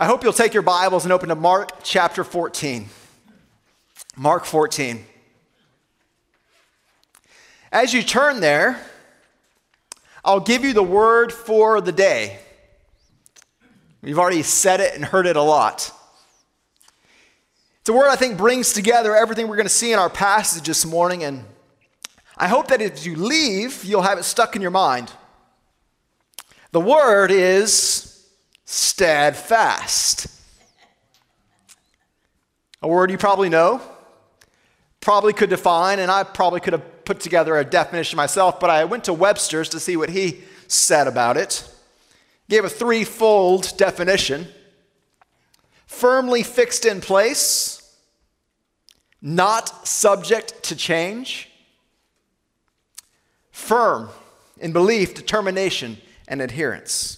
I hope you'll take your Bibles and open to Mark chapter 14. Mark 14. As you turn there, I'll give you the word for the day. We've already said it and heard it a lot. It's a word I think brings together everything we're going to see in our passage this morning, and I hope that as you leave, you'll have it stuck in your mind. The word is steadfast. A word you probably know, probably could define, and I probably could have put together a definition myself, but I went to Webster's to see what he said about it. Gave a threefold definition firmly fixed in place, not subject to change, firm in belief, determination, and adherence.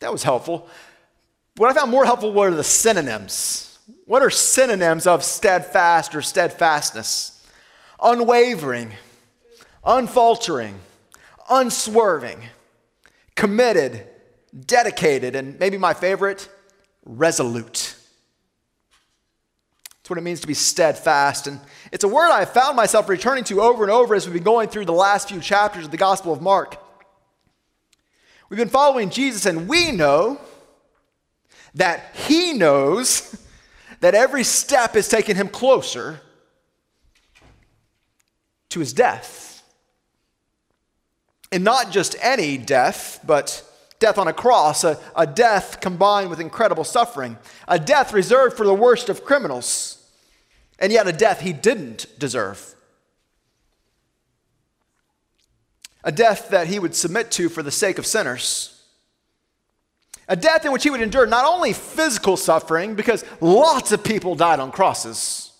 That was helpful. What I found more helpful were the synonyms. What are synonyms of steadfast or steadfastness? Unwavering, unfaltering, unswerving, committed, dedicated, and maybe my favorite, resolute. That's what it means to be steadfast. And it's a word I found myself returning to over and over as we've been going through the last few chapters of the Gospel of Mark. We've been following Jesus, and we know that He knows that every step is taking Him closer to His death. And not just any death, but death on a cross, a, a death combined with incredible suffering, a death reserved for the worst of criminals, and yet a death He didn't deserve. A death that he would submit to for the sake of sinners. A death in which he would endure not only physical suffering, because lots of people died on crosses.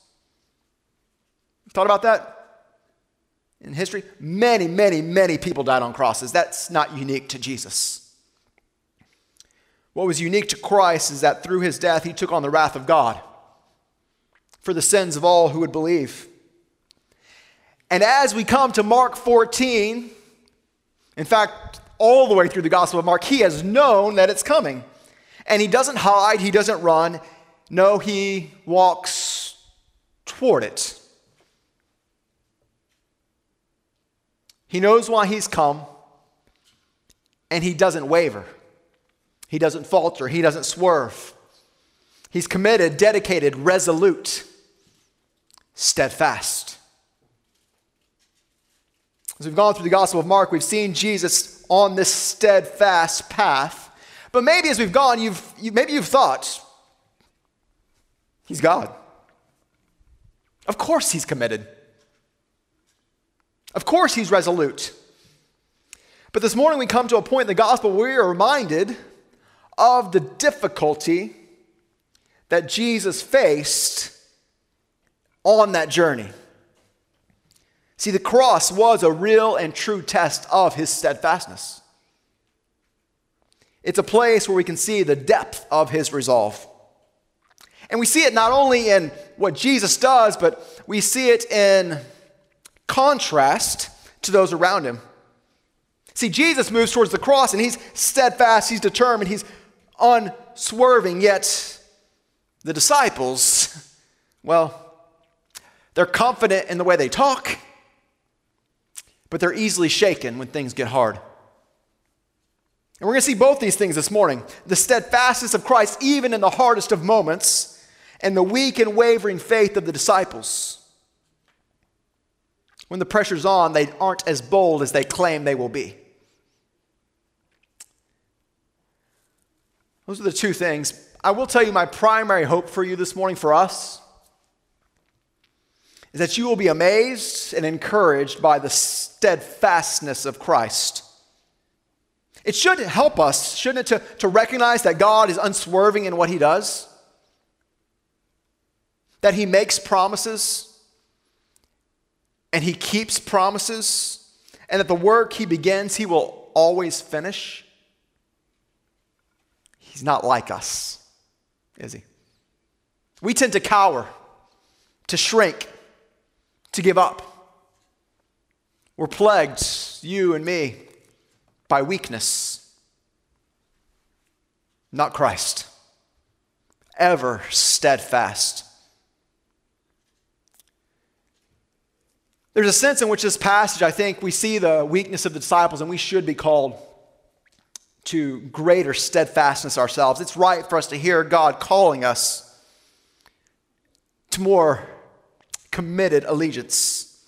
Thought about that? In history, many, many, many people died on crosses. That's not unique to Jesus. What was unique to Christ is that through his death, he took on the wrath of God for the sins of all who would believe. And as we come to Mark 14, in fact, all the way through the Gospel of Mark, he has known that it's coming. And he doesn't hide, he doesn't run. No, he walks toward it. He knows why he's come, and he doesn't waver. He doesn't falter, he doesn't swerve. He's committed, dedicated, resolute, steadfast. As we've gone through the Gospel of Mark, we've seen Jesus on this steadfast path. But maybe as we've gone, you've, you, maybe you've thought, He's God. Of course He's committed. Of course He's resolute. But this morning we come to a point in the Gospel where we are reminded of the difficulty that Jesus faced on that journey. See, the cross was a real and true test of his steadfastness. It's a place where we can see the depth of his resolve. And we see it not only in what Jesus does, but we see it in contrast to those around him. See, Jesus moves towards the cross and he's steadfast, he's determined, he's unswerving, yet the disciples, well, they're confident in the way they talk, but they're easily shaken when things get hard. And we're going to see both these things this morning the steadfastness of Christ, even in the hardest of moments, and the weak and wavering faith of the disciples. When the pressure's on, they aren't as bold as they claim they will be. Those are the two things. I will tell you my primary hope for you this morning, for us, is that you will be amazed and encouraged by the steadfastness of Christ. It should help us, shouldn't it, to, to recognize that God is unswerving in what he does? That he makes promises and he keeps promises, and that the work he begins, he will always finish? He's not like us, is he? We tend to cower, to shrink, to give up. We're plagued, you and me, by weakness. not Christ. Ever steadfast. There's a sense in which this passage, I think, we see the weakness of the disciples and we should be called to greater steadfastness ourselves. It's right for us to hear God calling us to more committed allegiance.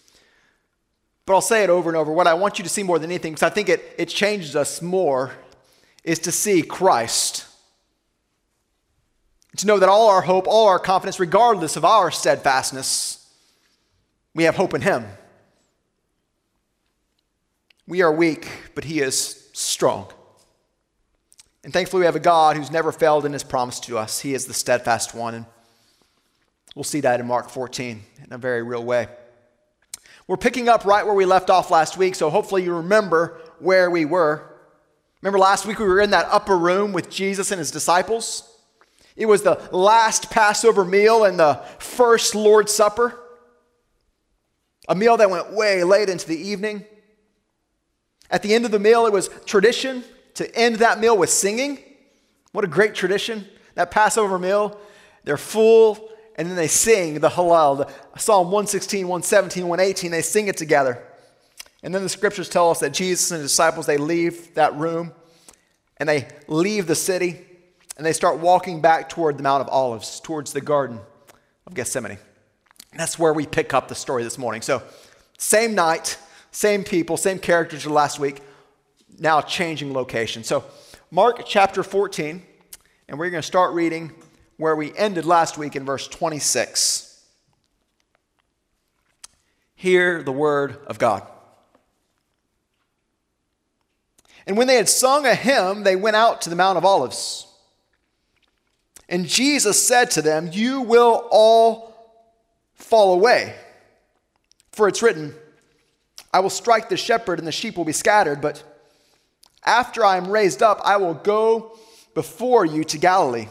But I'll say it over and over. What I want you to see more than anything, because I think it, it changes us more, is to see Christ. To know that all our hope, all our confidence, regardless of our steadfastness, we have hope in Him. We are weak, but He is strong. And thankfully, we have a God who's never failed in His promise to us. He is the steadfast one. We'll see that in Mark 14 in a very real way. We're picking up right where we left off last week, so hopefully you remember where we were. Remember last week we were in that upper room with Jesus and his disciples? It was the last Passover meal and the first Lord's Supper. A meal that went way late into the evening. At the end of the meal, it was tradition to end that meal with singing. What a great tradition. That Passover meal, they're full, and then they sing the Hallel, the Psalm 116, 117, 118, they sing it together. And then the scriptures tell us that Jesus and his disciples, they leave that room and they leave the city and they start walking back toward the Mount of Olives, towards the Garden of Gethsemane. That's where we pick up the story this morning. So, same night, same people, same characters as last week, now changing location. So, Mark chapter 14, and we're going to start reading where we ended last week in verse 26. Hear the word of God. And when they had sung a hymn, they went out to the Mount of Olives. And Jesus said to them, You will all fall away. For it's written, I will strike the shepherd, and the sheep will be scattered, but after I am raised up, I will go before you to Galilee.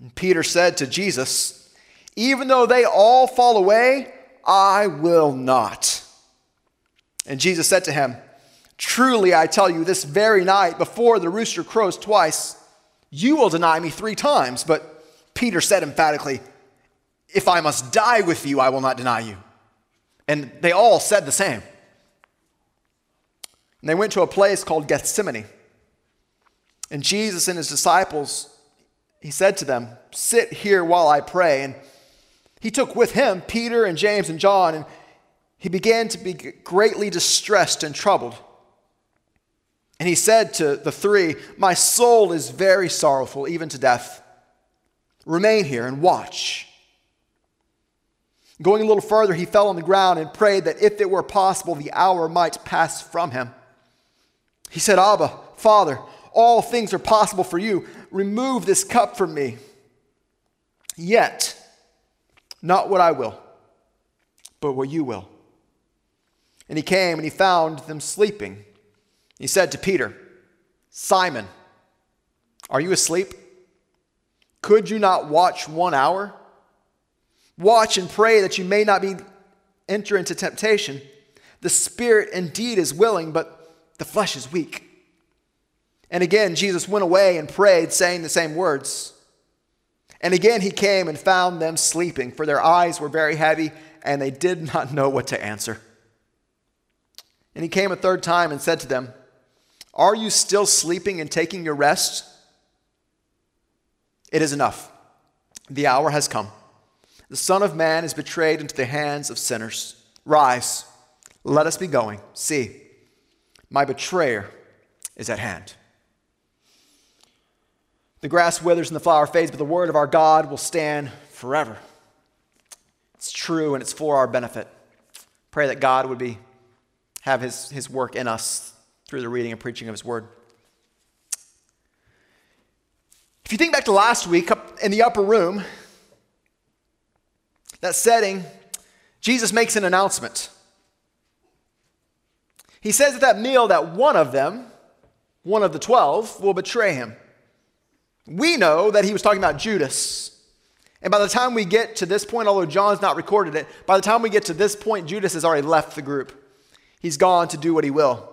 And Peter said to Jesus, Even though they all fall away, I will not. And Jesus said to him, Truly I tell you, this very night, before the rooster crows twice, you will deny me three times. But Peter said emphatically, if I must die with you, I will not deny you. And they all said the same. And they went to a place called Gethsemane. And Jesus and his disciples, he said to them, Sit here while I pray. And he took with him Peter and James and John, and he began to be greatly distressed and troubled. And he said to the three, My soul is very sorrowful, even to death. Remain here and watch. Going a little further, he fell on the ground and prayed that if it were possible, the hour might pass from him. He said, Abba, Father, all things are possible for you. Remove this cup from me. Yet, not what I will, but what you will. And he came and he found them sleeping. He said to Peter, Simon, are you asleep? Could you not watch one hour? Watch and pray that you may not be enter into temptation. The spirit indeed is willing, but the flesh is weak. And again, Jesus went away and prayed, saying the same words. And again, he came and found them sleeping, for their eyes were very heavy, and they did not know what to answer. And he came a third time and said to them, Are you still sleeping and taking your rest? It is enough. The hour has come. The Son of Man is betrayed into the hands of sinners. Rise, let us be going. See, my betrayer is at hand. The grass withers and the flower fades, but the word of our God will stand forever. It's true and it's for our benefit. Pray that God would be have his, his work in us through the reading and preaching of his word. If you think back to last week up in the upper room, that setting, Jesus makes an announcement. He says at that meal that one of them, one of the twelve, will betray him. We know that he was talking about Judas. And by the time we get to this point, although John's not recorded it, by the time we get to this point, Judas has already left the group. He's gone to do what he will.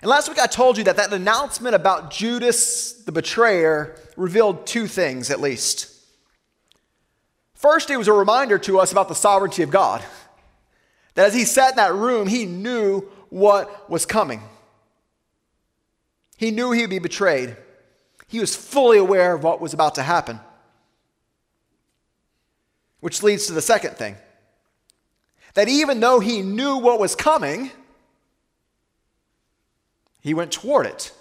And last week I told you that that announcement about Judas the betrayer revealed two things at least. First, it was a reminder to us about the sovereignty of God. That as he sat in that room, he knew what was coming. He knew he would be betrayed. He was fully aware of what was about to happen. Which leads to the second thing that even though he knew what was coming, he went toward it.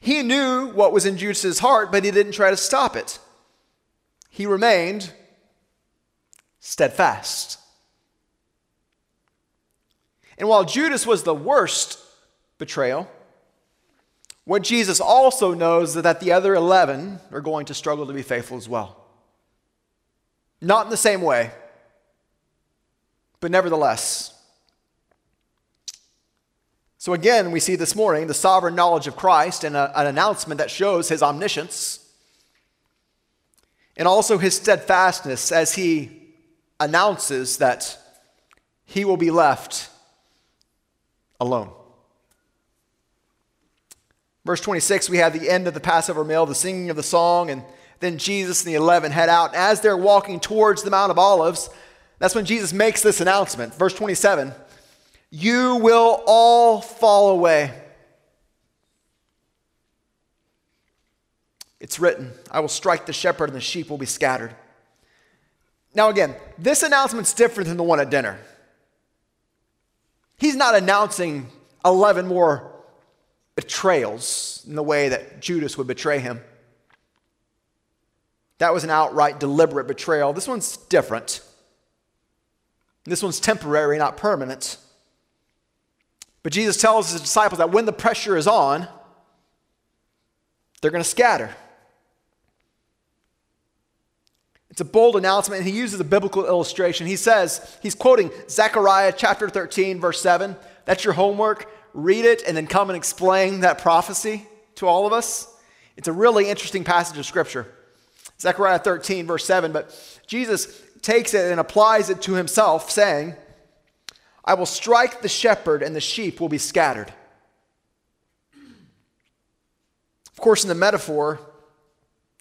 He knew what was in Judas's heart, but he didn't try to stop it. He remained steadfast. And while Judas was the worst betrayal, what Jesus also knows is that the other 11 are going to struggle to be faithful as well. Not in the same way, but nevertheless. So, again, we see this morning the sovereign knowledge of Christ and a, an announcement that shows his omniscience and also his steadfastness as he announces that he will be left alone. Verse 26, we have the end of the Passover meal, the singing of the song, and then Jesus and the eleven head out. As they're walking towards the Mount of Olives, that's when Jesus makes this announcement. Verse 27 You will all fall away. It's written, I will strike the shepherd and the sheep will be scattered. Now, again, this announcement's different than the one at dinner. He's not announcing 11 more betrayals in the way that Judas would betray him. That was an outright deliberate betrayal. This one's different. This one's temporary, not permanent. But Jesus tells his disciples that when the pressure is on, they're going to scatter. It's a bold announcement, and he uses a biblical illustration. He says, he's quoting Zechariah chapter 13, verse 7. That's your homework. Read it and then come and explain that prophecy to all of us. It's a really interesting passage of scripture. Zechariah 13, verse 7. But Jesus takes it and applies it to himself, saying, I will strike the shepherd, and the sheep will be scattered. Of course, in the metaphor,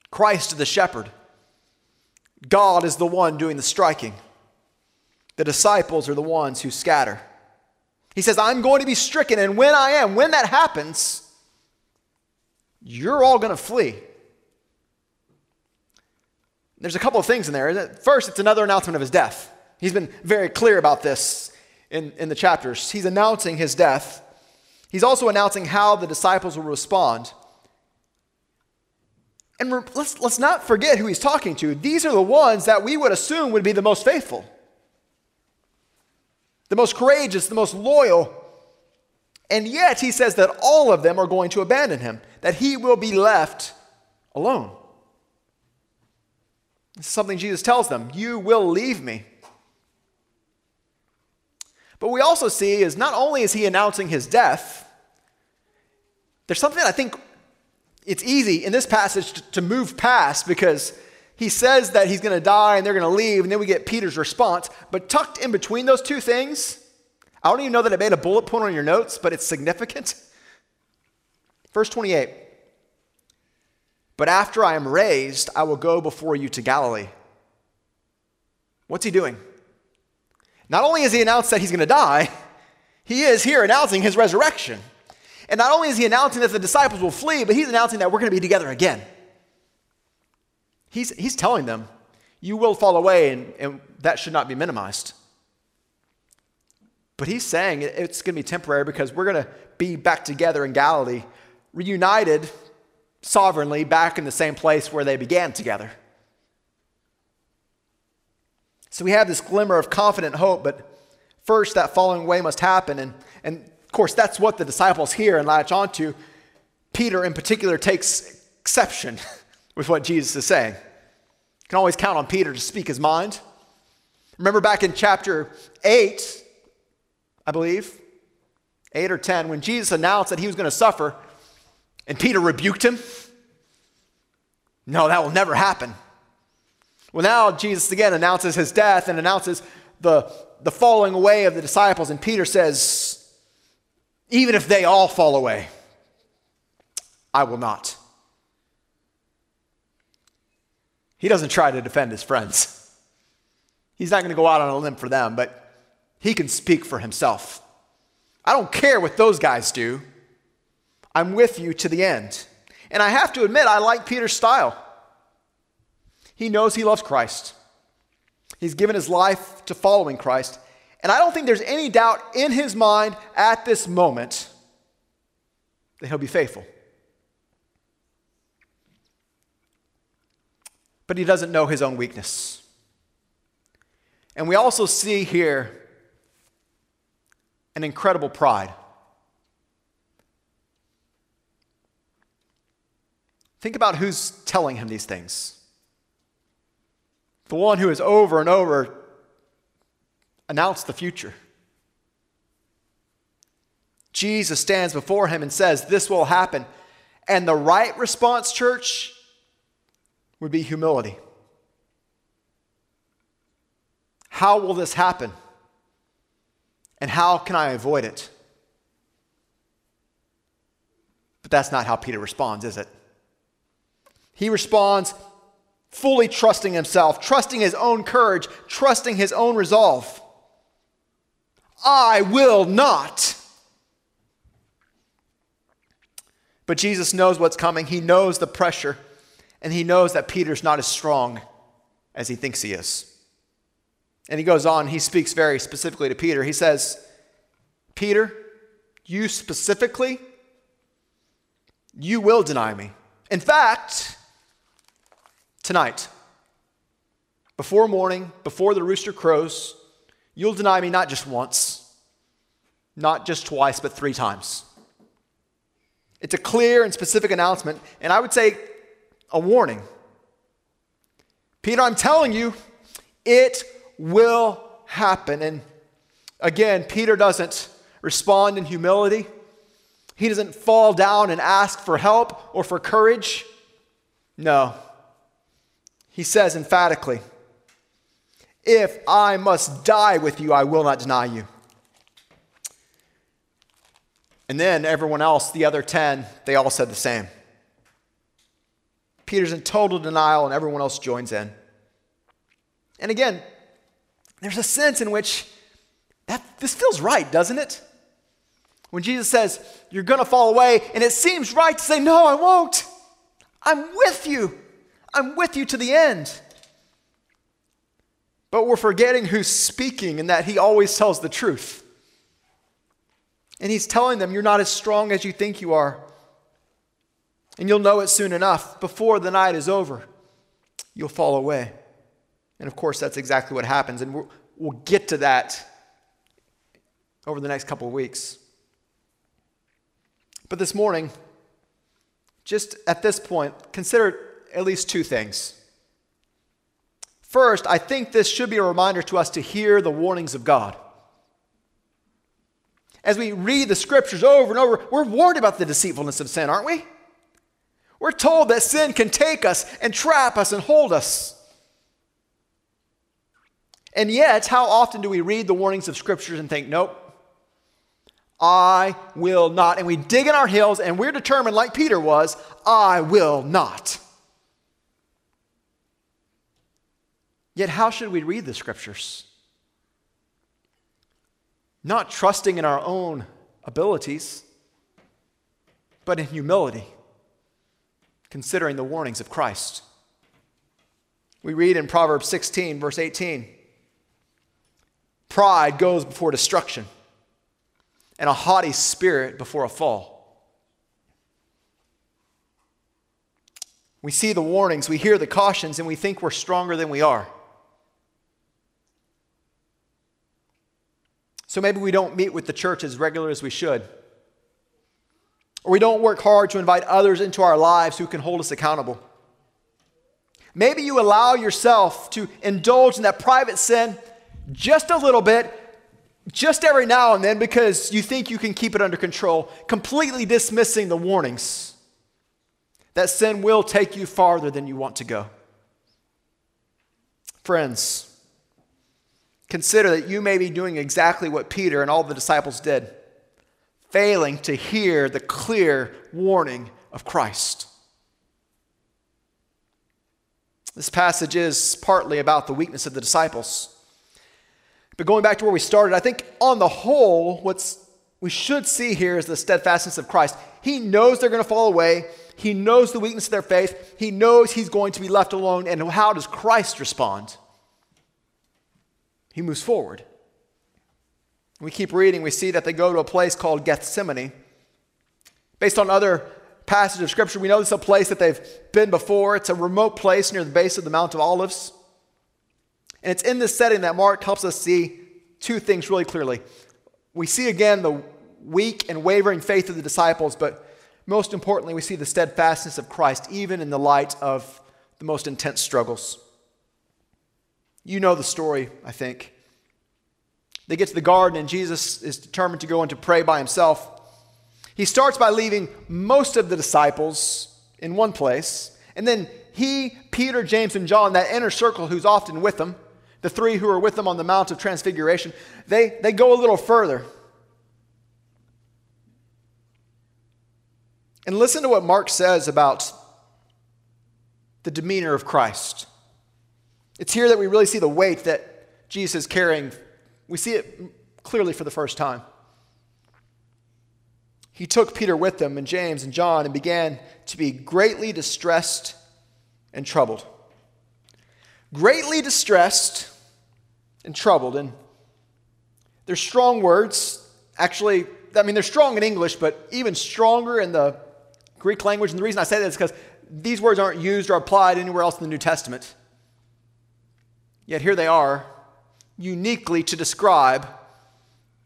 Christ is the shepherd. God is the one doing the striking. The disciples are the ones who scatter. He says, I'm going to be stricken, and when I am, when that happens, you're all going to flee. There's a couple of things in there. First, it's another announcement of his death. He's been very clear about this in, in the chapters. He's announcing his death. He's also announcing how the disciples will respond. And let's, let's not forget who he's talking to. These are the ones that we would assume would be the most faithful, the most courageous, the most loyal. And yet he says that all of them are going to abandon him, that he will be left alone. This is something Jesus tells them You will leave me. But we also see is not only is he announcing his death, there's something I think it's easy in this passage to, to move past because he says that he's going to die and they're going to leave, and then we get Peter's response. But tucked in between those two things, I don't even know that I made a bullet point on your notes, but it's significant. Verse 28 But after I am raised, I will go before you to Galilee. What's he doing? Not only has he announced that he's going to die, he is here announcing his resurrection. And not only is he announcing that the disciples will flee, but he's announcing that we're going to be together again. He's, he's telling them, you will fall away, and, and that should not be minimized. But he's saying it's going to be temporary because we're going to be back together in Galilee, reunited sovereignly back in the same place where they began together. So we have this glimmer of confident hope, but first that falling away must happen. And, and of course, that's what the disciples hear and latch onto. Peter, in particular, takes exception with what Jesus is saying. You can always count on Peter to speak his mind. Remember back in chapter 8, I believe, 8 or 10, when Jesus announced that he was going to suffer, and Peter rebuked him. No, that will never happen. Well, now Jesus again announces his death and announces the, the falling away of the disciples, and Peter says, even if they all fall away, I will not. He doesn't try to defend his friends. He's not going to go out on a limb for them, but he can speak for himself. I don't care what those guys do. I'm with you to the end. And I have to admit, I like Peter's style. He knows he loves Christ. He's given his life to following Christ. And I don't think there's any doubt in his mind at this moment that he'll be faithful. But he doesn't know his own weakness. And we also see here an incredible pride. Think about who's telling him these things. The one who has over and over announced the future. Jesus stands before him and says, This will happen. And the right response, church, would be humility. How will this happen? And how can I avoid it? But that's not how Peter responds, is it? He responds fully trusting himself, trusting his own courage, trusting his own resolve. I will not. But Jesus knows what's coming. He knows the pressure, and he knows that Peter's not as strong as he thinks he is. And he goes on, he speaks very specifically to Peter. He says, Peter, you specifically, you will deny me. In fact, tonight, before morning, before the rooster crows, you'll deny me not just once, not just twice, but three times. It's a clear and specific announcement, and I would say a warning. Peter, I'm telling you, it will happen. And again, Peter doesn't respond in humility. He doesn't fall down and ask for help or for courage. No. He says emphatically, If I must die with you, I will not deny you. And then everyone else, the other 10, they all said the same. Peter's in total denial, and everyone else joins in. And again, there's a sense in which that this feels right, doesn't it? When Jesus says, You're going to fall away, and it seems right to say, No, I won't. I'm with you. I'm with you to the end. But we're forgetting who's speaking and that he always tells the truth. And he's telling them, You're not as strong as you think you are. And you'll know it soon enough. Before the night is over, you'll fall away. And of course, that's exactly what happens. And we'll get to that over the next couple of weeks. But this morning, just at this point, consider at least two things. First, I think this should be a reminder to us to hear the warnings of God. As we read the scriptures over and over, we're warned about the deceitfulness of sin, aren't we? We're told that sin can take us and trap us and hold us. And yet, how often do we read the warnings of scriptures and think, nope, I will not. And we dig in our heels and we're determined, like Peter was, I will not. Yet, how should we read the scriptures? Not trusting in our own abilities, but in humility, considering the warnings of Christ. We read in Proverbs 16, verse 18 Pride goes before destruction, and a haughty spirit before a fall. We see the warnings, we hear the cautions, and we think we're stronger than we are. So maybe we don't meet with the church as regular as we should. Or we don't work hard to invite others into our lives who can hold us accountable. Maybe you allow yourself to indulge in that private sin just a little bit, just every now and then, because you think you can keep it under control, completely dismissing the warnings that sin will take you farther than you want to go. Friends, consider that you may be doing exactly what Peter and all the disciples did failing to hear the clear warning of Christ. This passage is partly about the weakness of the disciples. But going back to where we started, I think on the whole, what's we should see here is the steadfastness of Christ. He knows they're going to fall away. He knows the weakness of their faith. He knows he's going to be left alone. And how does Christ respond? He moves forward. We keep reading, we see that they go to a place called Gethsemane. Based on other passages of Scripture, we know this is a place that they've been before. It's a remote place near the base of the Mount of Olives. And it's in this setting that Mark helps us see two things really clearly. We see again the weak and wavering faith of the disciples, but most importantly, we see the steadfastness of Christ, even in the light of the most intense struggles. You know the story, I think. They get to the garden, and Jesus is determined to go and to pray by himself. He starts by leaving most of the disciples in one place, and then he, Peter, James, and John, that inner circle who's often with them, the three who are with them on the Mount of Transfiguration, they, they go a little further. And listen to what Mark says about the demeanor of Christ. It's here that we really see the weight that Jesus is carrying. We see it clearly for the first time. He took Peter with him and James and John and began to be greatly distressed and troubled. Greatly distressed and troubled. And they're strong words. Actually, I mean, they're strong in English, but even stronger in the Greek language. And the reason I say that is because these words aren't used or applied anywhere else in the New Testament. Yet here they are, uniquely to describe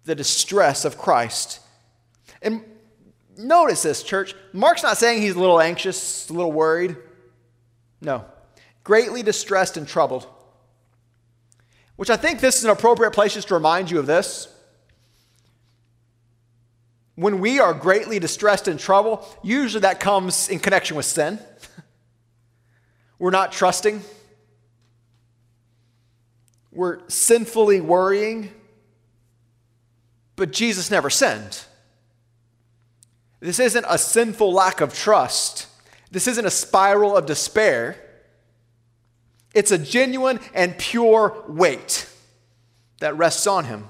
the distress of Christ. And notice this, church. Mark's not saying he's a little anxious, a little worried. No. Greatly distressed and troubled. Which I think this is an appropriate place just to remind you of this. When we are greatly distressed and troubled, usually that comes in connection with sin. We're not trusting we're sinfully worrying, but Jesus never sinned. This isn't a sinful lack of trust. This isn't a spiral of despair. It's a genuine and pure weight that rests on him.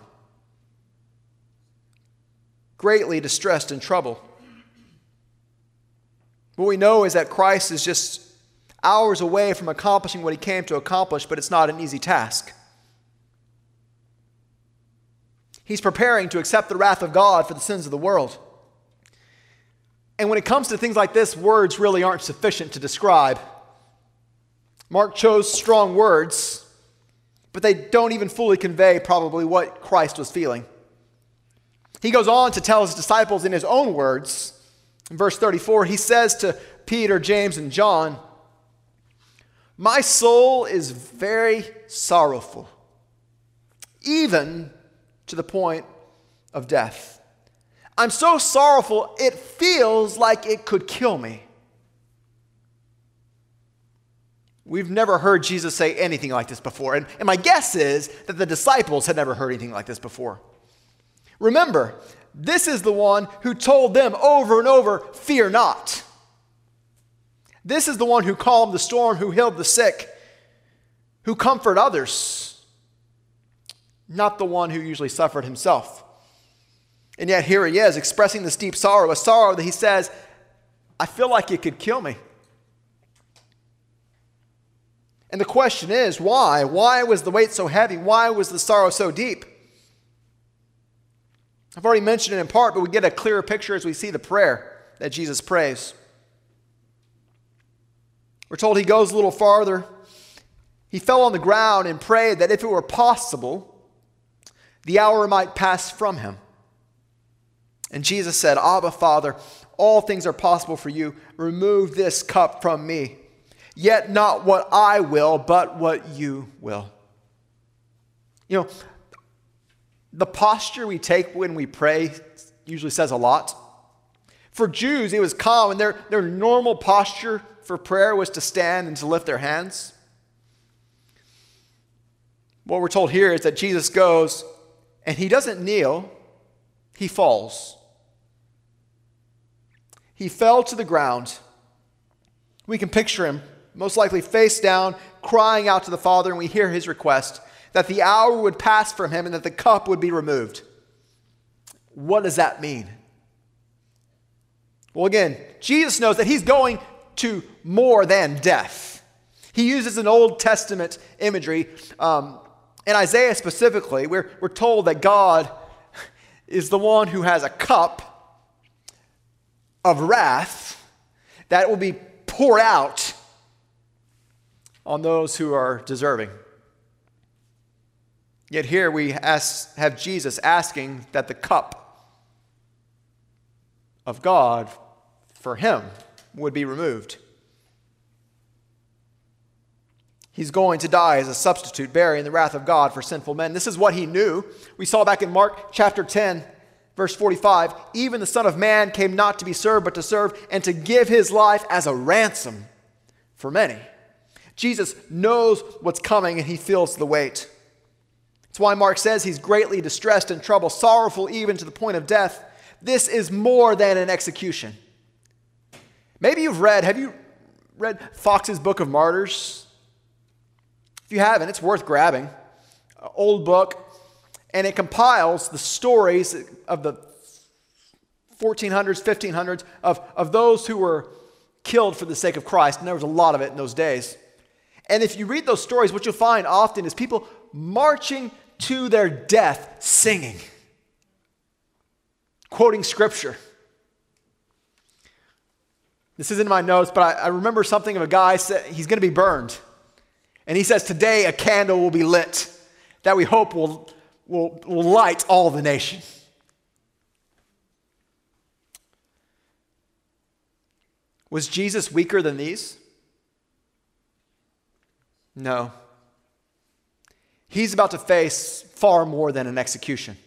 Greatly distressed and troubled. What we know is that Christ is just hours away from accomplishing what he came to accomplish, but it's not an easy task. He's preparing to accept the wrath of God for the sins of the world. And when it comes to things like this, words really aren't sufficient to describe. Mark chose strong words, but they don't even fully convey probably what Christ was feeling. He goes on to tell his disciples in his own words. In verse 34, he says to Peter, James, and John, My soul is very sorrowful, even to the point of death. I'm so sorrowful, it feels like it could kill me. We've never heard Jesus say anything like this before. And, and my guess is that the disciples had never heard anything like this before. Remember, this is the one who told them over and over, Fear not. This is the one who calmed the storm, who healed the sick, who comforted others not the one who usually suffered himself. And yet here he is expressing this deep sorrow, a sorrow that he says, I feel like it could kill me. And the question is, why? Why was the weight so heavy? Why was the sorrow so deep? I've already mentioned it in part, but we get a clearer picture as we see the prayer that Jesus prays. We're told he goes a little farther. He fell on the ground and prayed that if it were possible, the hour might pass from him. And Jesus said, Abba, Father, all things are possible for you. Remove this cup from me. Yet not what I will, but what you will. You know, the posture we take when we pray usually says a lot. For Jews, it was common. Their, their normal posture for prayer was to stand and to lift their hands. What we're told here is that Jesus goes and he doesn't kneel, he falls. he fell to the ground. We can picture him, most likely face down, crying out to the Father, and we hear his request that the hour would pass from him and that the cup would be removed. What does that mean? Well, again, Jesus knows that he's going to more than death. He uses an Old Testament imagery. Um, in Isaiah specifically, we're, we're told that God is the one who has a cup of wrath that will be poured out on those who are deserving. Yet here we ask, have Jesus asking that the cup of God for him would be removed. He's going to die as a substitute, bearing the wrath of God for sinful men. This is what he knew. We saw back in Mark chapter 10, verse 45 even the Son of Man came not to be served, but to serve and to give his life as a ransom for many. Jesus knows what's coming and he feels the weight. That's why Mark says he's greatly distressed and troubled, sorrowful even to the point of death. This is more than an execution. Maybe you've read, have you read Foxe's Book of Martyrs? If you haven't, it's worth grabbing. An old book, and it compiles the stories of the 1400s, 1500s of, of those who were killed for the sake of Christ, and there was a lot of it in those days. And if you read those stories, what you'll find often is people marching to their death singing, quoting scripture. This isn't in my notes, but I, I remember something of a guy said he's going to be burned. And he says, Today a candle will be lit that we hope will, will, will light all the nation. Was Jesus weaker than these? No. He's about to face far more than an execution.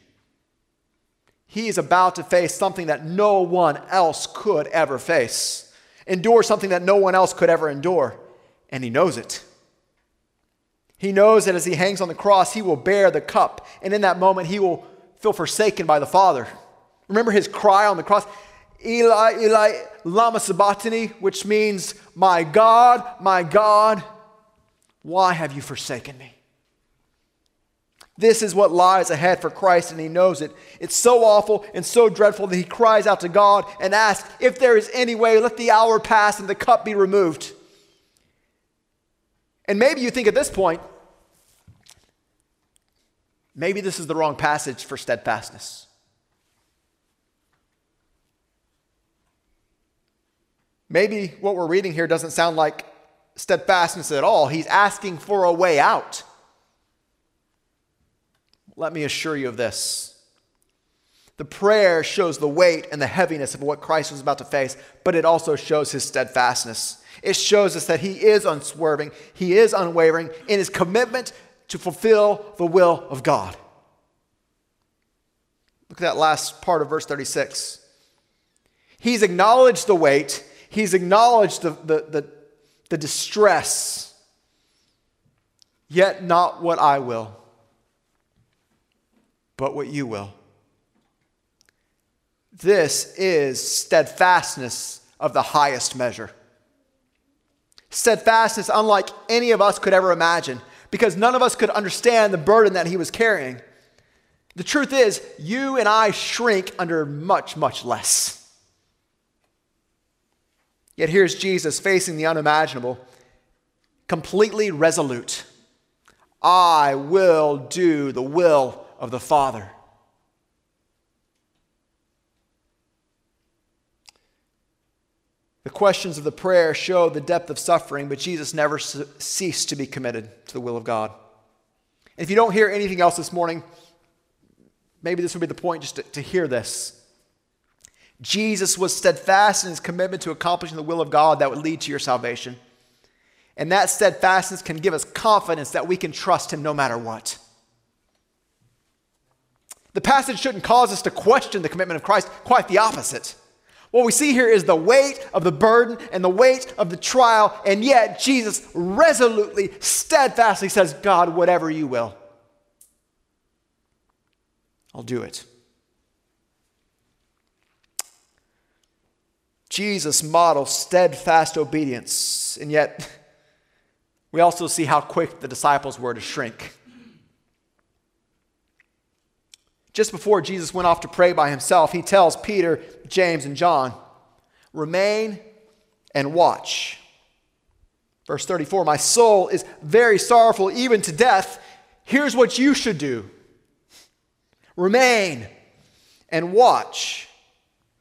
He is about to face something that no one else could ever face, endure something that no one else could ever endure, and he knows it. He knows that as he hangs on the cross, he will bear the cup, and in that moment, he will feel forsaken by the Father. Remember his cry on the cross Eli, Eli, Lama Sabachthani, which means, My God, my God, why have you forsaken me? This is what lies ahead for Christ, and he knows it. It's so awful and so dreadful that he cries out to God and asks, If there is any way, let the hour pass and the cup be removed. And maybe you think at this point, maybe this is the wrong passage for steadfastness. Maybe what we're reading here doesn't sound like steadfastness at all. He's asking for a way out. Let me assure you of this. The prayer shows the weight and the heaviness of what Christ was about to face, but it also shows his steadfastness. It shows us that he is unswerving, he is unwavering in his commitment to fulfill the will of God. Look at that last part of verse 36. He's acknowledged the weight, he's acknowledged the, the, the, the distress, yet not what I will but what you will. This is steadfastness of the highest measure. Steadfastness, unlike any of us could ever imagine, because none of us could understand the burden that he was carrying. The truth is, you and I shrink under much, much less. Yet here's Jesus facing the unimaginable, completely resolute. I will do the will of the Father. The questions of the prayer show the depth of suffering, but Jesus never ceased to be committed to the will of God. And if you don't hear anything else this morning, maybe this would be the point just to, to hear this. Jesus was steadfast in his commitment to accomplishing the will of God that would lead to your salvation. And that steadfastness can give us confidence that we can trust him no matter what. The passage shouldn't cause us to question the commitment of Christ, quite the opposite. What we see here is the weight of the burden and the weight of the trial, and yet Jesus resolutely, steadfastly says, God, whatever you will, I'll do it. Jesus models steadfast obedience, and yet we also see how quick the disciples were to shrink. Just before Jesus went off to pray by himself, he tells Peter, James, and John, Remain and watch. Verse 34 My soul is very sorrowful, even to death. Here's what you should do remain and watch.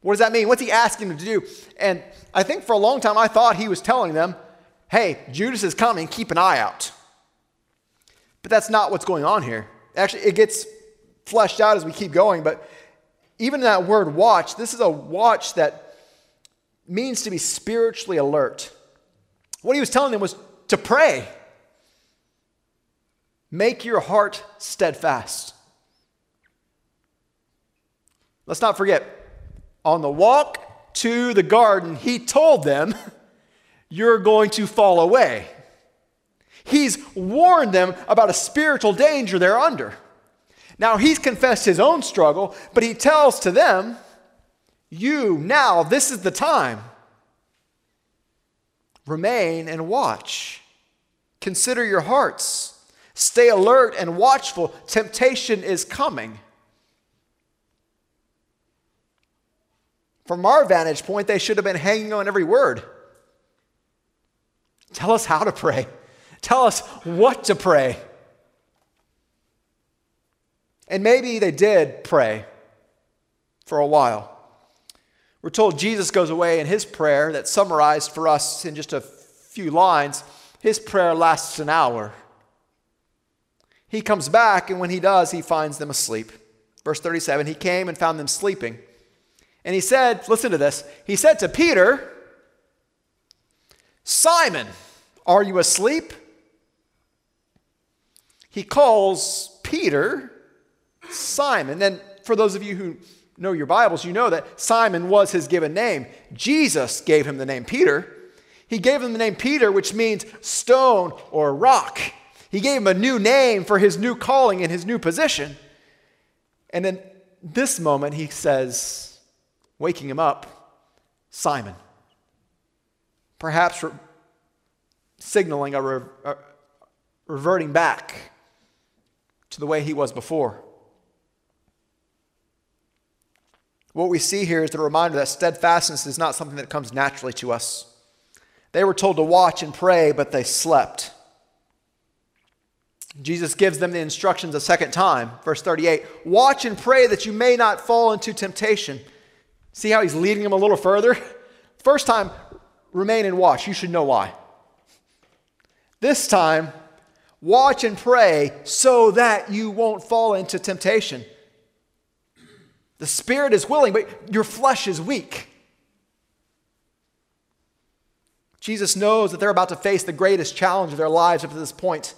What does that mean? What's he asking them to do? And I think for a long time I thought he was telling them, hey, Judas is coming, keep an eye out. But that's not what's going on here. Actually, it gets fleshed out as we keep going, but even that word watch, this is a watch that means to be spiritually alert. What he was telling them was to pray. Make your heart steadfast. Let's not forget, on the walk to the garden, he told them, You're going to fall away. He's warned them about a spiritual danger they're under. Now, he's confessed his own struggle, but he tells to them, You, now, this is the time. Remain and watch. Consider your hearts. Stay alert and watchful. Temptation is coming. From our vantage point, they should have been hanging on every word. Tell us how to pray, tell us what to pray. And maybe they did pray for a while. We're told Jesus goes away and his prayer, that's summarized for us in just a few lines, his prayer lasts an hour. He comes back, and when he does, he finds them asleep. Verse 37 He came and found them sleeping. And he said, Listen to this. He said to Peter, Simon, are you asleep? He calls Peter Simon. And for those of you who know your Bibles, you know that Simon was his given name. Jesus gave him the name Peter. He gave him the name Peter, which means stone or rock. He gave him a new name for his new calling and his new position. And in this moment, he says, waking him up, Simon. Perhaps re- signaling a, re- a reverting back to the way he was before. What we see here is the reminder that steadfastness is not something that comes naturally to us. They were told to watch and pray, but they slept. Jesus gives them the instructions a second time. Verse 38 Watch and pray that you may not fall into temptation. See how he's leading them a little further? First time, remain and watch. You should know why. This time, watch and pray so that you won't fall into temptation. The spirit is willing, but your flesh is weak. Jesus knows that they're about to face the greatest challenge of their lives up to this point.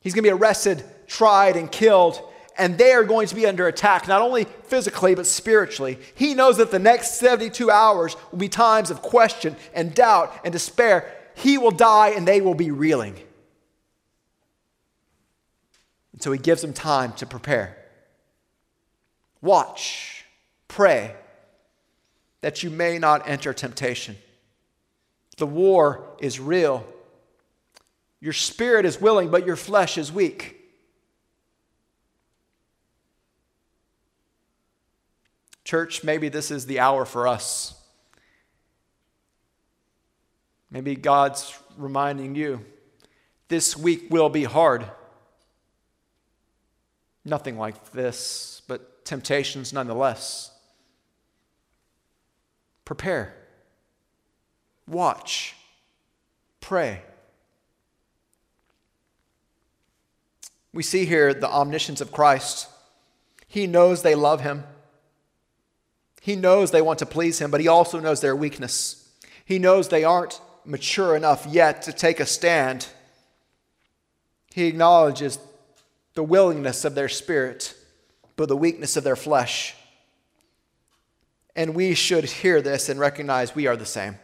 He's going to be arrested, tried, and killed, and they are going to be under attack, not only physically, but spiritually. He knows that the next 72 hours will be times of question and doubt and despair. He will die, and they will be reeling. And so he gives them time to prepare. Watch, pray, that you may not enter temptation. The war is real. Your spirit is willing, but your flesh is weak. Church, maybe this is the hour for us. Maybe God's reminding you this week will be hard. Nothing like this temptations nonetheless. Prepare, watch, pray. We see here the omniscience of Christ. He knows they love him. He knows they want to please him, but he also knows their weakness. He knows they aren't mature enough yet to take a stand. He acknowledges the willingness of their spirit but the weakness of their flesh. And we should hear this and recognize we are the same.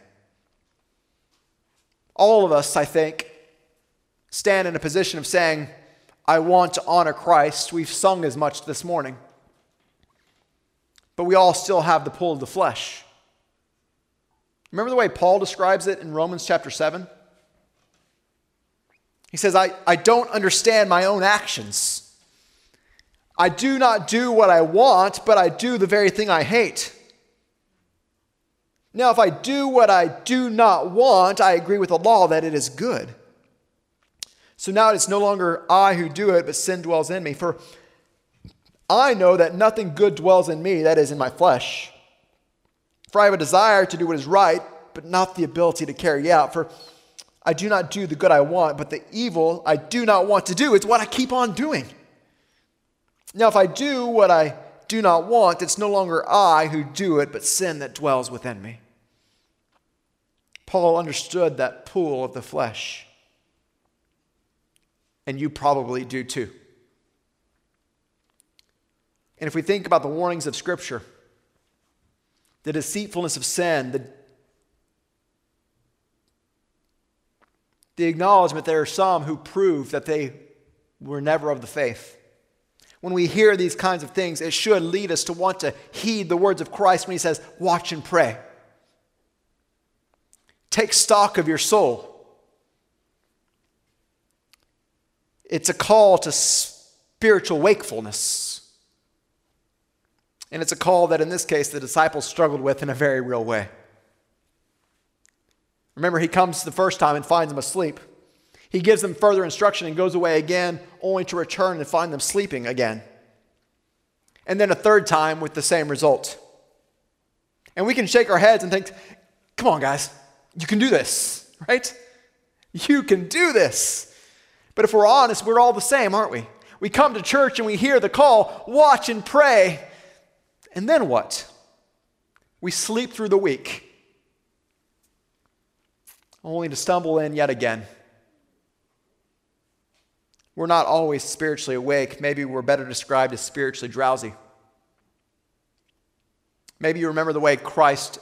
All of us, I think, stand in a position of saying, I want to honor Christ. We've sung as much this morning. But we all still have the pull of the flesh. Remember the way Paul describes it in Romans chapter 7? He says, I, I don't understand my own actions. I do not do what I want, but I do the very thing I hate. Now, if I do what I do not want, I agree with the law that it is good. So now it's no longer I who do it, but sin dwells in me. For I know that nothing good dwells in me, that is, in my flesh. For I have a desire to do what is right, but not the ability to carry out. For I do not do the good I want, but the evil I do not want to do is what I keep on doing. Now, if I do what I do not want, it's no longer I who do it, but sin that dwells within me. Paul understood that pull of the flesh. And you probably do too. And if we think about the warnings of Scripture, the deceitfulness of sin, the the acknowledgement there are some who prove that they were never of the faith. When we hear these kinds of things, it should lead us to want to heed the words of Christ when he says, Watch and pray. Take stock of your soul. It's a call to spiritual wakefulness. And it's a call that, in this case, the disciples struggled with in a very real way. Remember, he comes the first time and finds them asleep. He gives them further instruction and goes away again, only to return and find them sleeping again. And then a third time with the same result. And we can shake our heads and think, come on, guys, you can do this, right? You can do this. But if we're honest, we're all the same, aren't we? We come to church and we hear the call, watch and pray. And then what? We sleep through the week only to stumble in yet again. We're not always spiritually awake. Maybe we're better described as spiritually drowsy. Maybe you remember the way Christ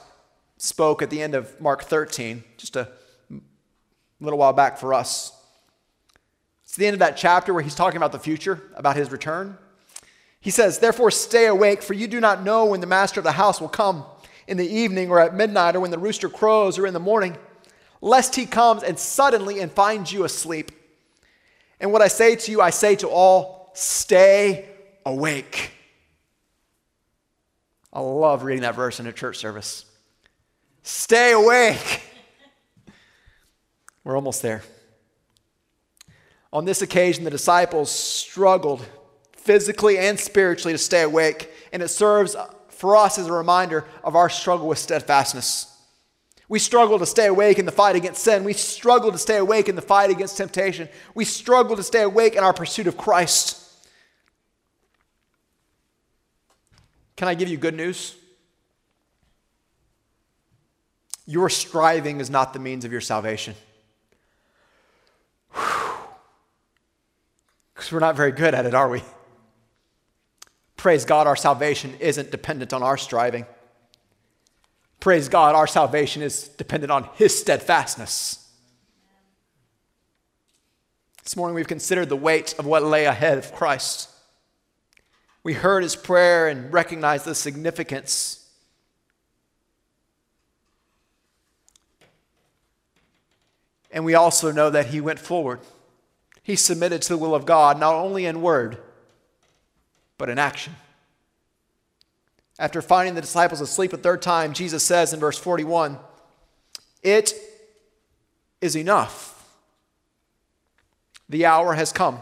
spoke at the end of Mark 13, just a little while back for us. It's the end of that chapter where he's talking about the future, about his return. He says, Therefore, stay awake, for you do not know when the master of the house will come in the evening or at midnight or when the rooster crows or in the morning lest he comes and suddenly and finds you asleep. And what I say to you, I say to all, stay awake. I love reading that verse in a church service. Stay awake. We're almost there. On this occasion, the disciples struggled physically and spiritually to stay awake, and it serves for us as a reminder of our struggle with steadfastness. We struggle to stay awake in the fight against sin. We struggle to stay awake in the fight against temptation. We struggle to stay awake in our pursuit of Christ. Can I give you good news? Your striving is not the means of your salvation. Because we're not very good at it, are we? Praise God, our salvation isn't dependent on our striving. Praise God, our salvation is dependent on His steadfastness. This morning we've considered the weight of what lay ahead of Christ. We heard His prayer and recognized the significance. And we also know that He went forward. He submitted to the will of God, not only in word, but in action. After finding the disciples asleep a third time, Jesus says in verse 41 It is enough. The hour has come.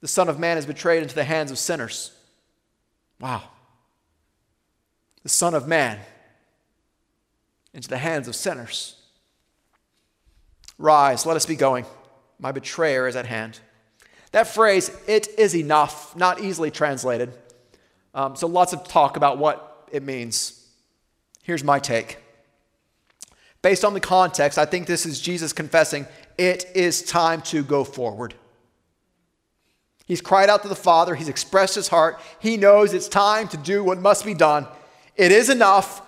The Son of Man is betrayed into the hands of sinners. Wow. The Son of Man into the hands of sinners. Rise, let us be going. My betrayer is at hand. That phrase, it is enough, not easily translated. Um, so lots of talk about what it means. Here's my take. Based on the context, I think this is Jesus confessing it is time to go forward. He's cried out to the Father, he's expressed his heart. He knows it's time to do what must be done. It is enough.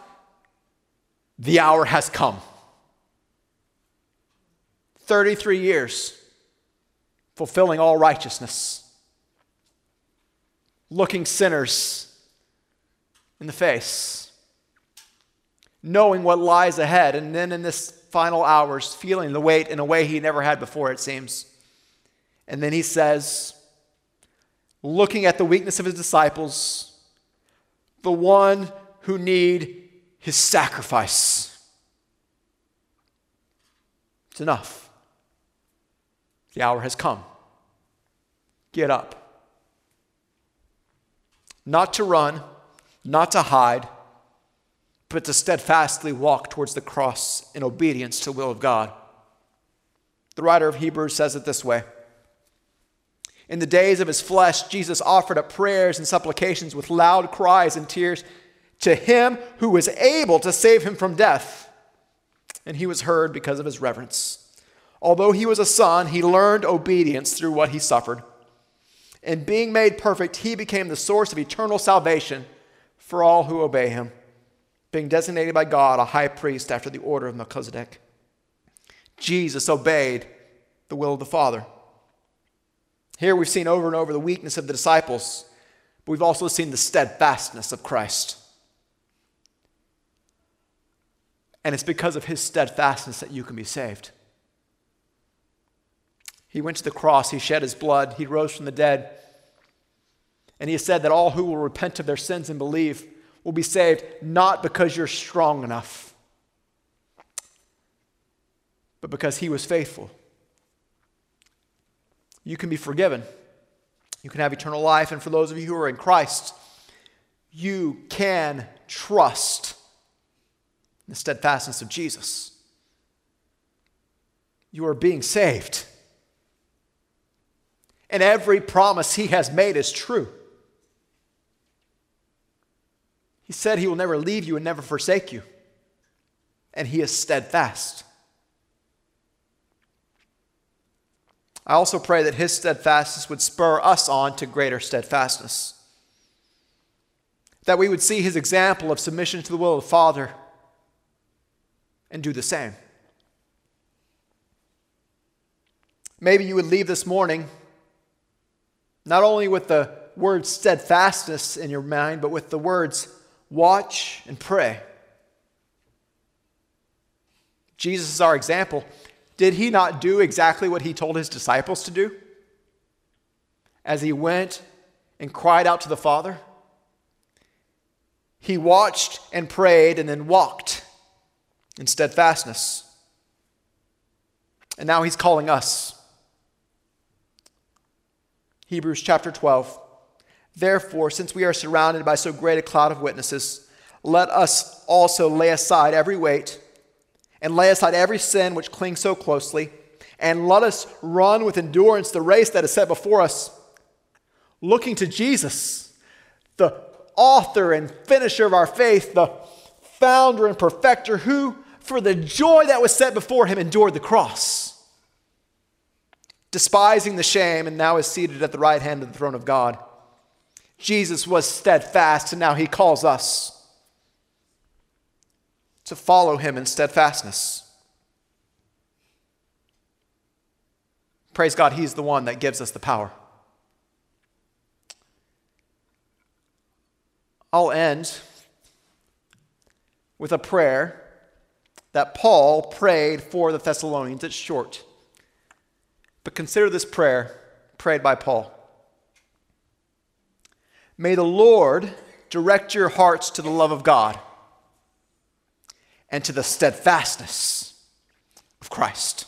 The hour has come. 33 years fulfilling all righteousness looking sinners in the face. knowing what lies ahead, and then in this final hours, feeling the weight in a way he never had before, it seems. And then he says, looking at the weakness of his disciples, the one who need his sacrifice. It's enough. The hour has come. Get up. Not to run, not to hide, but to steadfastly walk towards the cross in obedience to the will of God. The writer of Hebrews says it this way in the days of his flesh, Jesus offered up prayers and supplications with loud cries and tears to him who was able to save him from death. And he was heard because of his reverence. Although he was a son, he learned obedience through what he suffered. And being made perfect, he became the source of eternal salvation for all who obey him, being designated by God a high priest after the order of Melchizedek. Jesus obeyed the will of the Father. Here we've seen over and over the weakness of the disciples, but we've also seen the steadfastness of Christ. And it's because of his steadfastness that you can be saved. He went to the cross, he shed his blood, he rose from the dead. And he has said that all who will repent of their sins and believe will be saved not because you're strong enough, but because he was faithful you can be forgiven. You can have eternal life. And for those of you who are in Christ, you can trust the steadfastness of Jesus. You are being saved. And every promise he has made is true. He said he will never leave you and never forsake you. And he is steadfast. I also pray that his steadfastness would spur us on to greater steadfastness. That we would see his example of submission to the will of the Father and do the same. Maybe you would leave this morning not only with the word steadfastness in your mind, but with the words watch and pray. Jesus is our example. Did he not do exactly what he told his disciples to do? As he went and cried out to the Father, he watched and prayed and then walked in steadfastness. And now he's calling us. Hebrews chapter 12. Therefore, since we are surrounded by so great a cloud of witnesses, let us also lay aside every weight and lay aside every sin which clings so closely, and let us run with endurance the race that is set before us, looking to Jesus, the author and finisher of our faith, the founder and perfecter, who, for the joy that was set before him, endured the cross, despising the shame, and now is seated at the right hand of the throne of God. Jesus was steadfast, and now he calls us to follow him in steadfastness. Praise God, He's the one that gives us the power. I'll end with a prayer that Paul prayed for the Thessalonians. It's short. But consider this prayer prayed by Paul. May the Lord direct your hearts to the love of God and to the steadfastness of Christ.